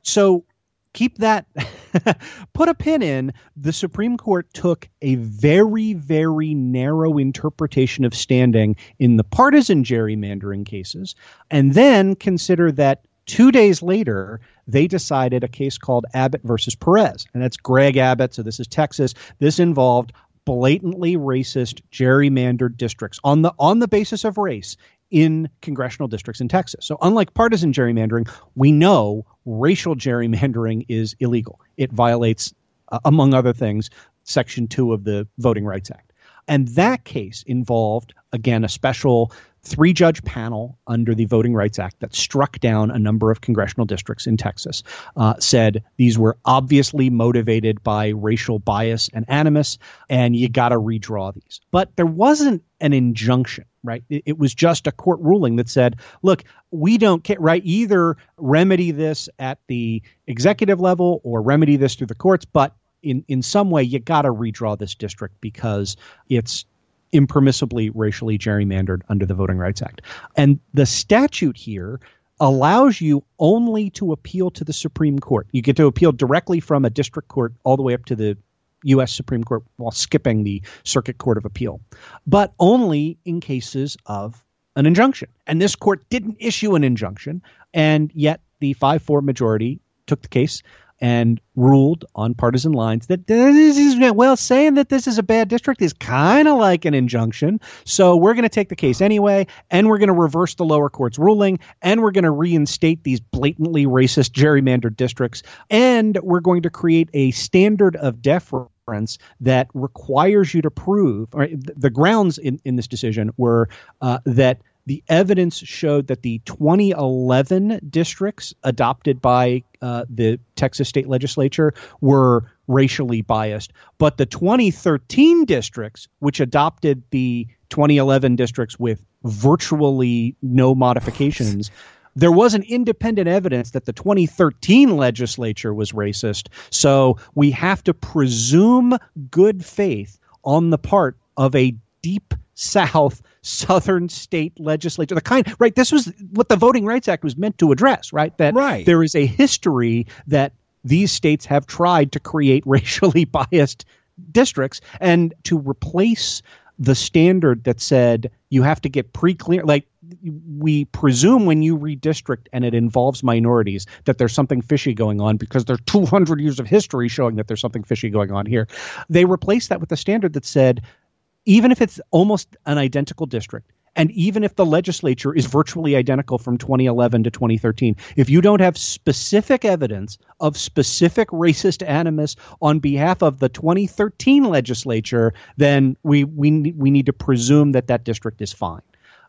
So keep that put a pin in the supreme court took a very very narrow interpretation of standing in the partisan gerrymandering cases and then consider that Two days later, they decided a case called Abbott versus Perez, and that's Greg Abbott. So this is Texas. This involved blatantly racist gerrymandered districts on the on the basis of race in congressional districts in Texas. So unlike partisan gerrymandering, we know racial gerrymandering is illegal. It violates, uh, among other things, Section Two of the Voting Rights Act. And that case involved, again, a special three judge panel under the Voting Rights Act that struck down a number of congressional districts in Texas uh, said these were obviously motivated by racial bias and animus, and you got to redraw these. But there wasn't an injunction, right? It, was just a court ruling that said, look, we don't care, right? Either remedy this at the executive level or remedy this through the courts, but in, in some way, you got to redraw this district because it's impermissibly racially gerrymandered under the Voting Rights Act. And the statute here allows you only to appeal to the Supreme Court. You get to appeal directly from a district court all the way up to the U.S. Supreme Court while skipping the Circuit Court of Appeal, but only in cases of an injunction. And this court didn't issue an injunction, and yet the 5 4 majority took the case and ruled on partisan lines that this is well saying that this is a bad district is kind of like an injunction. So we're going to take the case anyway and we're going to reverse the lower court's ruling and we're going to reinstate these blatantly racist gerrymandered districts and we're going to create a standard of deference that requires you to prove the grounds in, in this decision were uh, that the evidence showed that the 2011 districts adopted by uh, the Texas state legislature were racially biased, but the 2013 districts, which adopted the 2011 districts with virtually no modifications, there was an independent evidence that the 2013 legislature was racist. So we have to presume good faith on the part of a deep South southern state legislature. The kind right. This was what the Voting Rights Act was meant to address. Right. That right. there is a history that these states have tried to create racially biased districts and to replace the standard that said you have to get pre-clear like we presume when you redistrict and it involves minorities that there's something fishy going on because there's 200 years of history showing that there's something fishy going on here they replaced that with a standard that said even if it's almost an identical district, and even if the legislature is virtually identical from 2011 to 2013, if you don't have specific evidence of specific racist animus on behalf of the 2013 legislature, then we we we need to presume that that district is fine.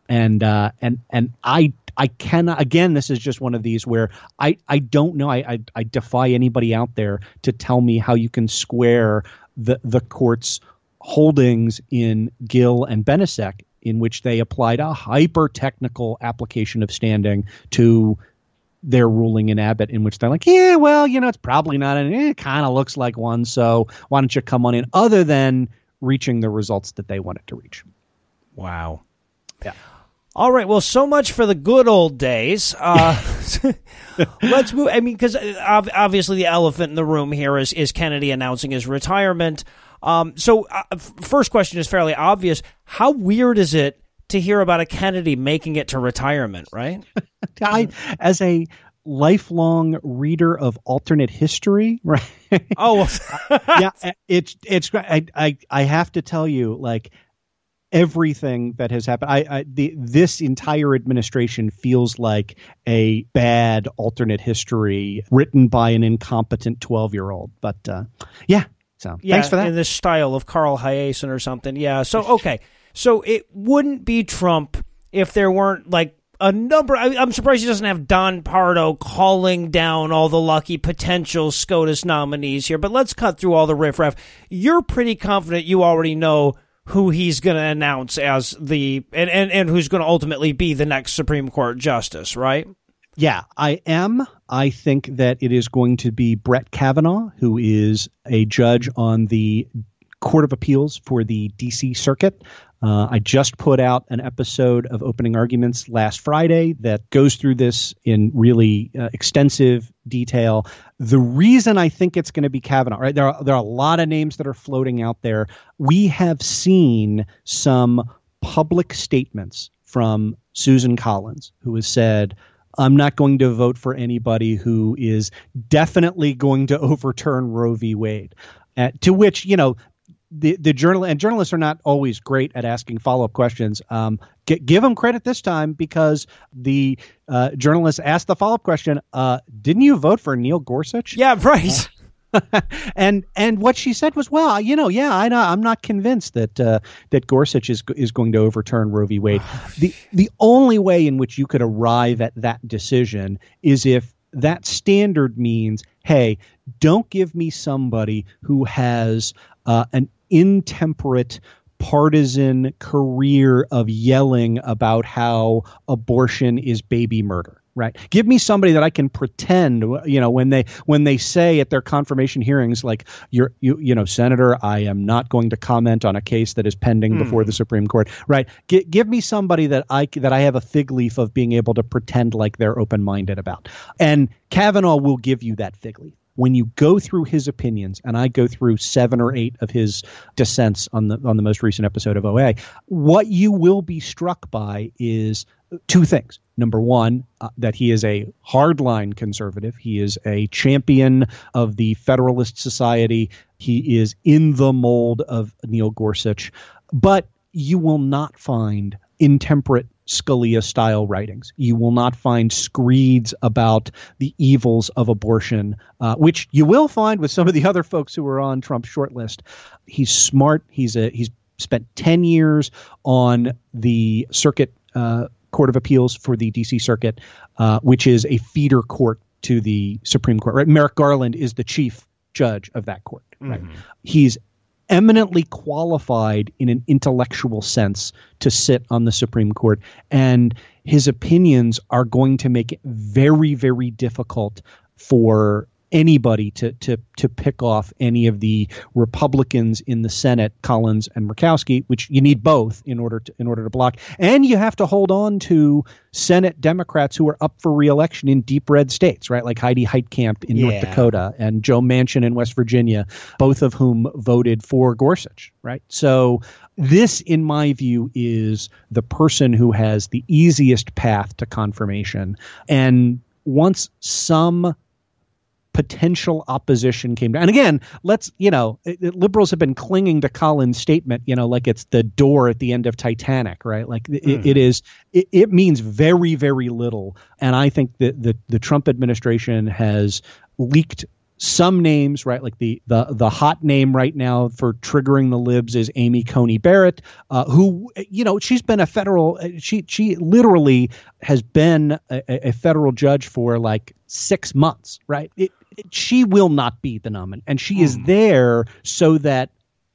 And uh, and and I I cannot again. This is just one of these where I I don't know. I I, I defy anybody out there to tell me how you can square the the court's holdings in Gill and Benisek in which they applied a hyper technical application of standing to their ruling in Abbott, in which they're like, yeah, well, you know, it's probably not an, it kind of looks like one, so why don't you come on in? Other than reaching the results that they wanted to reach. Wow. Yeah. All right. Well, so much for the good old days. Uh, let's move. I mean, because uh, obviously the elephant in the room here is is Kennedy announcing his retirement. Um, so, uh, first question is fairly obvious. How weird is it to hear about a Kennedy making it to retirement? Right? I, as a lifelong reader of alternate history, right? Oh, yeah, it's it's I, I I have to tell you, like everything that has happened, I, I the this entire administration feels like a bad alternate history written by an incompetent twelve year old. But uh, yeah, so yeah, thanks for that. in the style of Carl Hiaasen or something. Yeah. So okay, so it wouldn't be Trump if there weren't like a number. I, I'm surprised he doesn't have Don Pardo calling down all the lucky potential SCOTUS nominees here. But let's cut through all the riffraff. You're pretty confident you already know who he's going to announce as the and, and, and who's going to ultimately be the next Supreme Court justice, right? Yeah, I am. I think that it is going to be Brett Kavanaugh, who is a judge on the Court of Appeals for the D.C. Circuit. Uh, I just put out an episode of Opening Arguments last Friday that goes through this in really uh, extensive detail. The reason I think it's going to be Kavanaugh, right? There are, there are a lot of names that are floating out there. We have seen some public statements from Susan Collins, who has said, I'm not going to vote for anybody who is definitely going to overturn Roe v. Wade. Uh, to which, you know, the the journal and journalists are not always great at asking follow up questions. Um, g- give them credit this time because the uh, journalist asked the follow up question. Uh, didn't you vote for Neil Gorsuch? Yeah, right. and and what she said was, well, you know, yeah, I know, I'm not convinced that uh, that Gorsuch is is going to overturn Roe v. Wade. the the only way in which you could arrive at that decision is if that standard means, hey, don't give me somebody who has uh, an intemperate partisan career of yelling about how abortion is baby murder right? Give me somebody that i can pretend you know when they when they say at their confirmation hearings like you're you you know senator i am not going to comment on a case that is pending Hmm. before the supreme court right? G- give me somebody that i that i have a fig leaf of being able to pretend like they're open minded about. And kavanaugh will give you that fig leaf. When you go through his opinions, and I go through seven or eight of his dissents on the on the most recent episode of OA, what you will be struck by is two things. Number one, uh, that he is a hardline conservative. He is a champion of the Federalist Society. He is in the mold of Neil Gorsuch, but you will not find intemperate Scalia style writings. You will not find screeds about the evils of abortion, uh, which you will find with some of the other folks who are on Trump's shortlist. He's smart. He's a he's spent ten years on the circuit uh, court of appeals for the D.C. Circuit, uh, which is a feeder court to the Supreme Court. Right, Merrick Garland is the chief judge of that court. Right, he's eminently qualified in an intellectual sense to sit on the Supreme Court. And his opinions are going to make it very, very difficult for anybody to to to pick off any of the Republicans in the Senate, Collins and Murkowski, which you need both in order to in order to block. And you have to hold on to Senate Democrats who are up for reelection in deep red states, right? Like Heidi Heitkamp in North Dakota and Joe Manchin in West Virginia, both of whom voted for Gorsuch, right? So this, in my view, is the person who has the easiest path to confirmation. And once some potential opposition came down. And again, let's, you know, it- it- liberals have been clinging to Collins' statement, you know, like it's the door at the end of Titanic, right? Like it, it is, it, means very, very little. And I think that the, the Trump administration has leaked some names, right? Like the the the hot name right now for triggering the libs is Amy Coney Barrett, uh, who you know she's been a federal she she literally has been a, a federal judge for like six months, right? It, she will not be the nominee, and she is there so that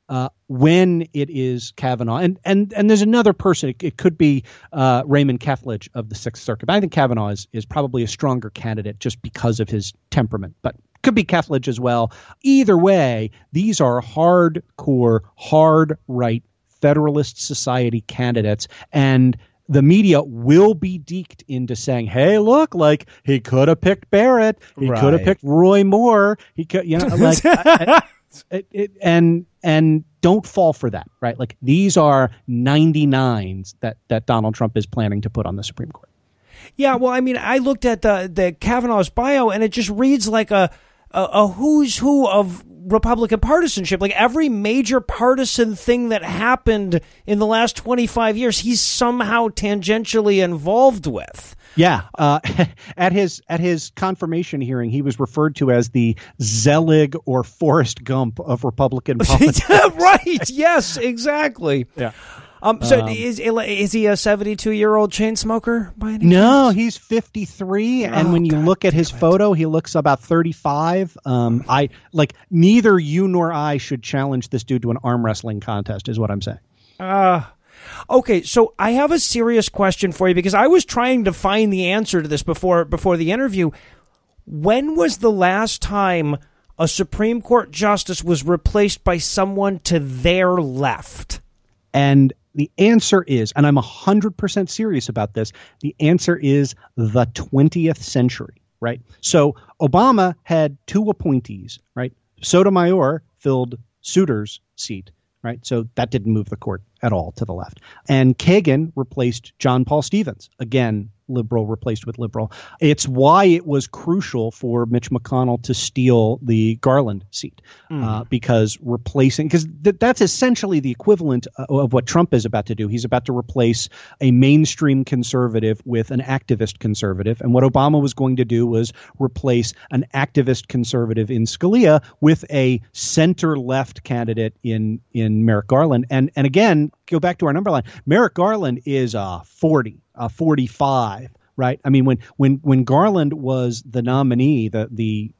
uh, when it is Kavanaugh, and and and there's another person. It, it could be uh, Raymond Kethledge of the Sixth Circuit. But I think Kavanaugh is is probably a stronger candidate just because of his temperament, but could be Kethledge as well. Either way, these are hardcore, hard right Federalist Society candidates, and the media will be deked into saying, "Hey, look, like he could have picked Barrett, he could have picked Roy Moore, he could, you know, like." I- I- It, it, and and don't fall for that, right? Like these are 99s that that Donald Trump is planning to put on the Supreme Court. Yeah, well, I mean, I looked at the the Kavanaugh's bio, and it just reads like a a, a who's who of Republican partisanship. Like every major partisan thing that happened in the last twenty five years, he's somehow tangentially involved with. Yeah, uh, at his at his confirmation hearing, he was referred to as the Zelig or Forrest Gump of Republican politics. right? Yes, exactly. Yeah. Um, so um, is is he a seventy two year old chain smoker by any No, chance? he's fifty three, and Oh, when you God look at his it. photo, he looks about thirty five. Um, I like neither you nor I should challenge this dude to an arm wrestling contest, is what I'm saying. Uh, okay, so I have a serious question for you because I was trying to find the answer to this before before the interview. When was the last time a Supreme Court justice was replaced by someone to their left? And the answer is, and I'm 100% serious about this, the answer is the 20th century, right? So Obama had two appointees, right? Sotomayor filled Souter's seat, right? So that didn't move the court at all to the left. And Kagan replaced John Paul Stevens, again, liberal replaced with liberal. It's why it was crucial for Mitch McConnell to steal the Garland seat uh, because replacing because th- that's essentially the equivalent uh, of what Trump is about to do. He's about to replace a mainstream conservative with an activist conservative, and what Obama was going to do was replace an activist conservative in Scalia with a center left candidate in in Merrick Garland. And and again, go back to our number line. Merrick Garland is a forty, a forty five. Right. I mean, when when when Garland was the nominee, the the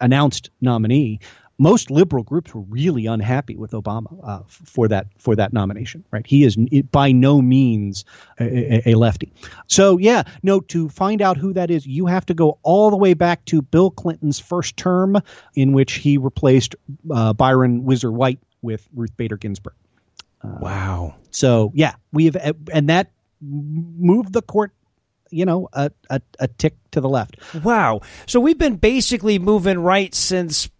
announced nominee, most liberal groups were really unhappy with Obama uh, for that for that nomination. Right, he is by no means a, a, a lefty. So yeah, no. To find out who that is, you have to go all the way back to Bill Clinton's first term, in which he replaced uh, Byron Whizzer White with Ruth Bader Ginsburg. Wow. So yeah, we have, and that moved the court, you know, a, a, a tick to the left. Wow. So we've been basically moving right since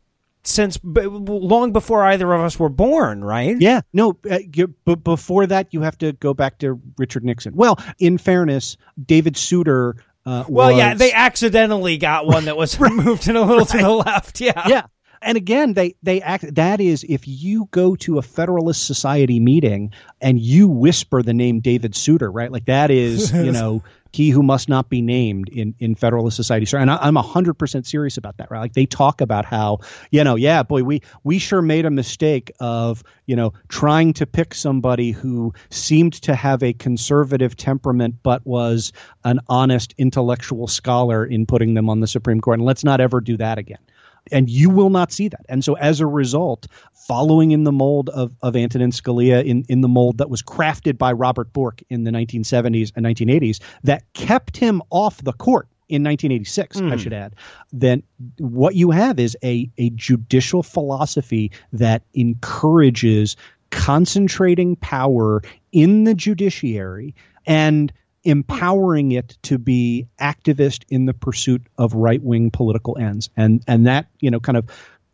since b- long before either of us were born, right? Yeah, no, uh, you, but before that, you have to go back to Richard Nixon. Well, in fairness, David Souter. Uh, Well, yeah, they accidentally got one that was moved in a little to the left. Yeah. yeah. And again, they they act. That is, if you go to a Federalist Society meeting and you whisper the name David Souter, right? Like that is, you know, he who must not be named in in Federalist Society. So, and I, I'm hundred percent serious about that, right? Like they talk about how, you know, yeah, boy, we we sure made a mistake of, you know, trying to pick somebody who seemed to have a conservative temperament but was an honest intellectual scholar in putting them on the Supreme Court. And let's not ever do that again and you will not see that. And so, as a result, following in the mold of, of Antonin Scalia, in, in the mold that was crafted by Robert Bork in the 1970s and 1980s, that kept him off the court in 1986, I hmm. should add, then what you have is a, a judicial philosophy that encourages concentrating power in the judiciary and empowering it to be activist in the pursuit of right-wing political ends. And and that you know kind of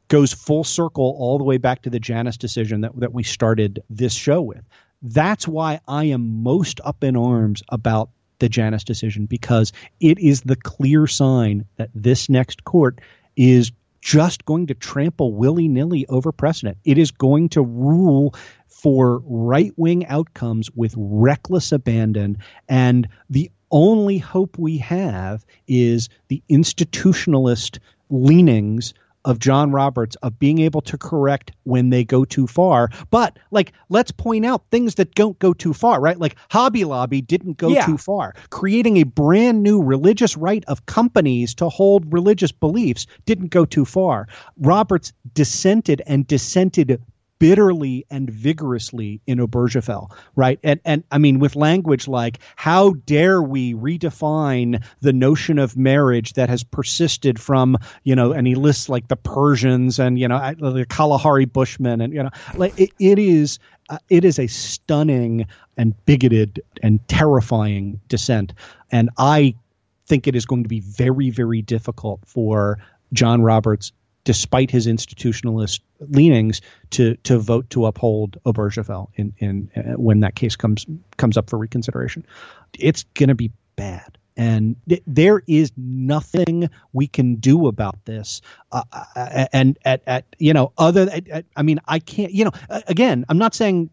goes full circle all the way back to the Janus decision that that we started this show with. That's why I am most up in arms about the Janus decision because it is the clear sign that this next court is just going to trample willy nilly over precedent. It is going to rule for right wing outcomes with reckless abandon. And the only hope we have is the institutionalist leanings of John Roberts of being able to correct when they go too far. But like, let's point out things that don't go too far, right? Like Hobby Lobby didn't go Yeah. too far. Creating a brand new religious right of companies to hold religious beliefs didn't go too far. Roberts dissented and dissented bitterly and vigorously in Obergefell, right? And and I mean with language like how dare we redefine the notion of marriage that has persisted from, you know, and he lists like the Persians and you know the Kalahari Bushmen and you know like it, it is uh, it is a stunning and bigoted and terrifying dissent and I think it is going to be very very difficult for John Roberts despite his institutionalist leanings, to to vote to uphold Obergefell in in uh, when that case comes comes up for reconsideration. It's going to be bad. And th- there is nothing we can do about this. Uh, uh and at, at you know other, at, I mean, I can't. You know, again, I'm not saying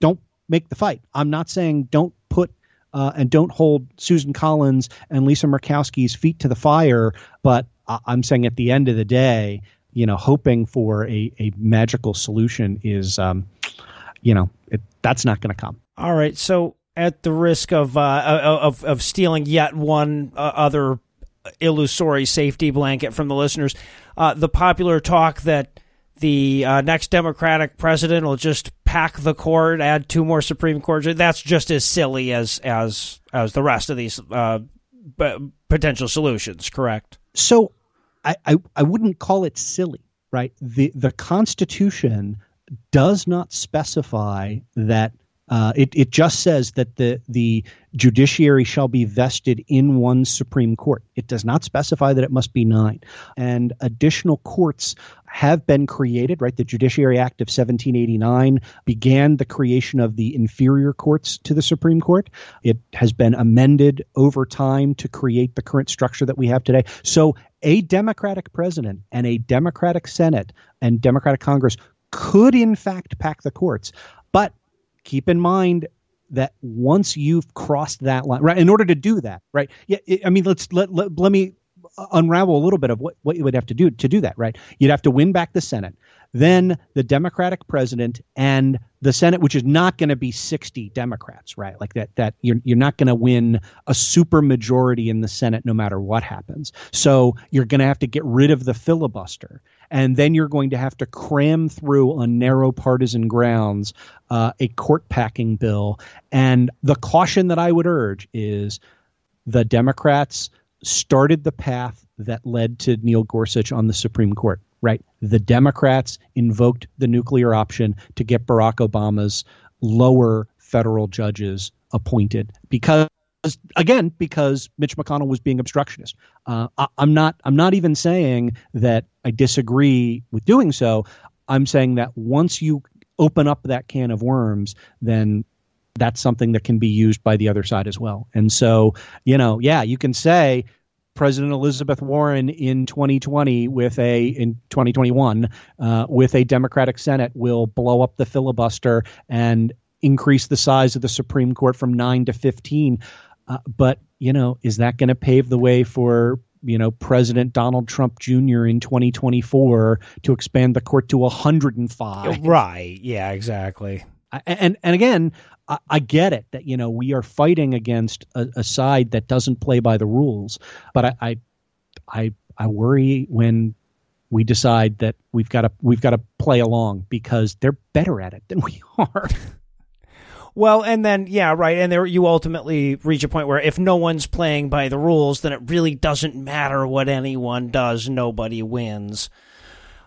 don't make the fight. I'm not saying don't put uh, and don't hold Susan Collins and Lisa Murkowski's feet to the fire. But I'm saying at the end of the day, you know, hoping for a, a magical solution is, um, you know, it, that's not going to come. All right. So at the risk of uh, of of stealing yet one uh, other illusory safety blanket from the listeners, uh, the popular talk that the uh, next Democratic president will just pack the court, add two more Supreme Court. That's just as silly as as as the rest of these uh, potential solutions. Correct. So, I, I wouldn't call it silly, right? the The Constitution does not specify that uh, it, it just says that the the judiciary shall be vested in one Supreme Court. It does not specify that it must be nine. And additional courts have been created, right? The Judiciary Act of 1789 began the creation of the inferior courts to the Supreme Court. It has been amended over time to create the current structure that we have today. So a Democratic president and a Democratic Senate and Democratic Congress could, in fact, pack the courts. But keep in mind that once you've crossed that line, right? In order to do that, right? Yeah, I mean, let's let, let, let me unravel a little bit of what, what you would have to do to do that, right? You'd have to win back the Senate then the Democratic president and the Senate, which is not going to be 60 Democrats, right? Like that, that you're, you're not going to win a super majority in the Senate no matter what happens. So you're going to have to get rid of the filibuster. And then you're going to have to cram through on narrow partisan grounds uh, a court packing bill. And the caution that I would urge is the Democrats started the path that led to Neil Gorsuch on the Supreme Court right? The Democrats invoked the nuclear option to get Barack Obama's lower federal judges appointed because again because Mitch McConnell was being obstructionist. Uh, I, am not I'm not even saying that I disagree with doing so. I'm saying that once you open up that can of worms, then that's something that can be used by the other side as well. And so, you know, yeah, you can say President Elizabeth Warren in 2020 with a in 2021 uh, with a Democratic Senate will blow up the filibuster and increase the size of the Supreme Court from nine to 15. Uh, but you know, is that going to pave the way for you know President Donald Trump Jr. in 2024 to expand the court to 105? Right. Yeah. Exactly. And and again, I, I, get it that you know we are fighting against a, a side that doesn't play by the rules, but I, I I I worry when we decide that we've got to we've got to play along because they're better at it than we are. Well, and then yeah, right, and there you ultimately reach a point where if no one's playing by the rules, then it really doesn't matter what anyone does; nobody wins.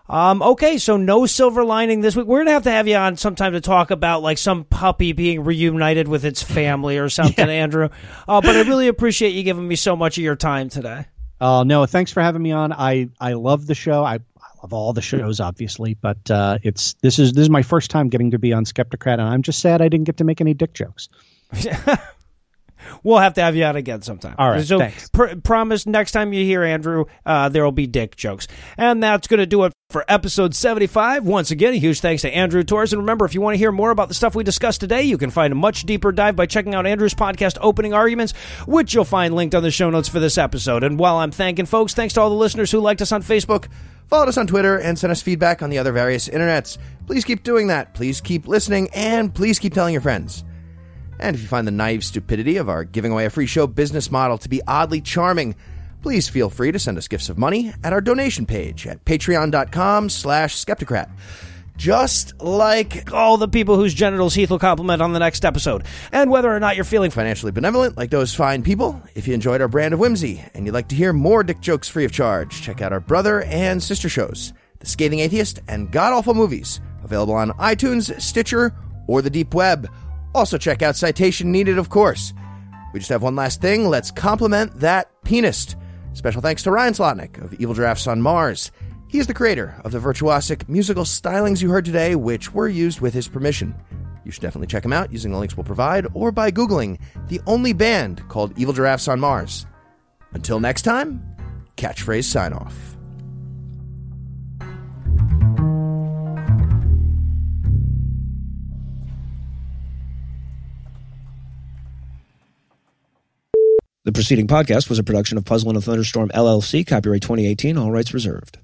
Um, okay, so no silver lining this week. We're gonna have to have you on sometime to talk about like some puppy being reunited with its family or something, yeah. Andrew. Uh, but I really appreciate you giving me so much of your time today. Oh uh, no, thanks for having me on. I I love the show. I, I love all the shows, obviously, but uh, it's this is this is my first time getting to be on Skepticrat, and I'm just sad I didn't get to make any dick jokes. We'll have to have you out again sometime. All right. So thanks. Pr- promise next time you hear Andrew, uh, there will be dick jokes. And that's going to do it for episode 75. Once again, a huge thanks to Andrew Torrez. And remember, if you want to hear more about the stuff we discussed today, you can find a much deeper dive by checking out Andrew's podcast, Opening Arguments, which you'll find linked on the show notes for this episode. And while I'm thanking folks, thanks to all the listeners who liked us on Facebook. Followed us on Twitter and sent us feedback on the other various internets. Please keep doing that. Please keep listening and please keep telling your friends. And if you find the naive stupidity of our giving away a free show business model to be oddly charming, please feel free to send us gifts of money at our donation page at patreon.com slash skepticrat. Just like all the people whose genitals Heath will compliment on the next episode. And whether or not you're feeling financially benevolent like those fine people, if you enjoyed our brand of whimsy and you'd like to hear more dick jokes free of charge, check out our brother and sister shows, The Scathing Atheist and God Awful Movies, available on iTunes, Stitcher, or the deep web. Also, check out Citation Needed, of course. We just have one last thing. Let's compliment that pianist. Special thanks to Ryan Slotnick of Evil Giraffes on Mars. He is the creator of the virtuosic musical stylings you heard today, which were used with his permission. You should definitely check him out using the links we'll provide or by Googling the only band called Evil Giraffes on Mars. Until next time, catchphrase sign off. The preceding podcast was a production of Puzzle in a Thunderstorm LLC, copyright 2018, all rights reserved.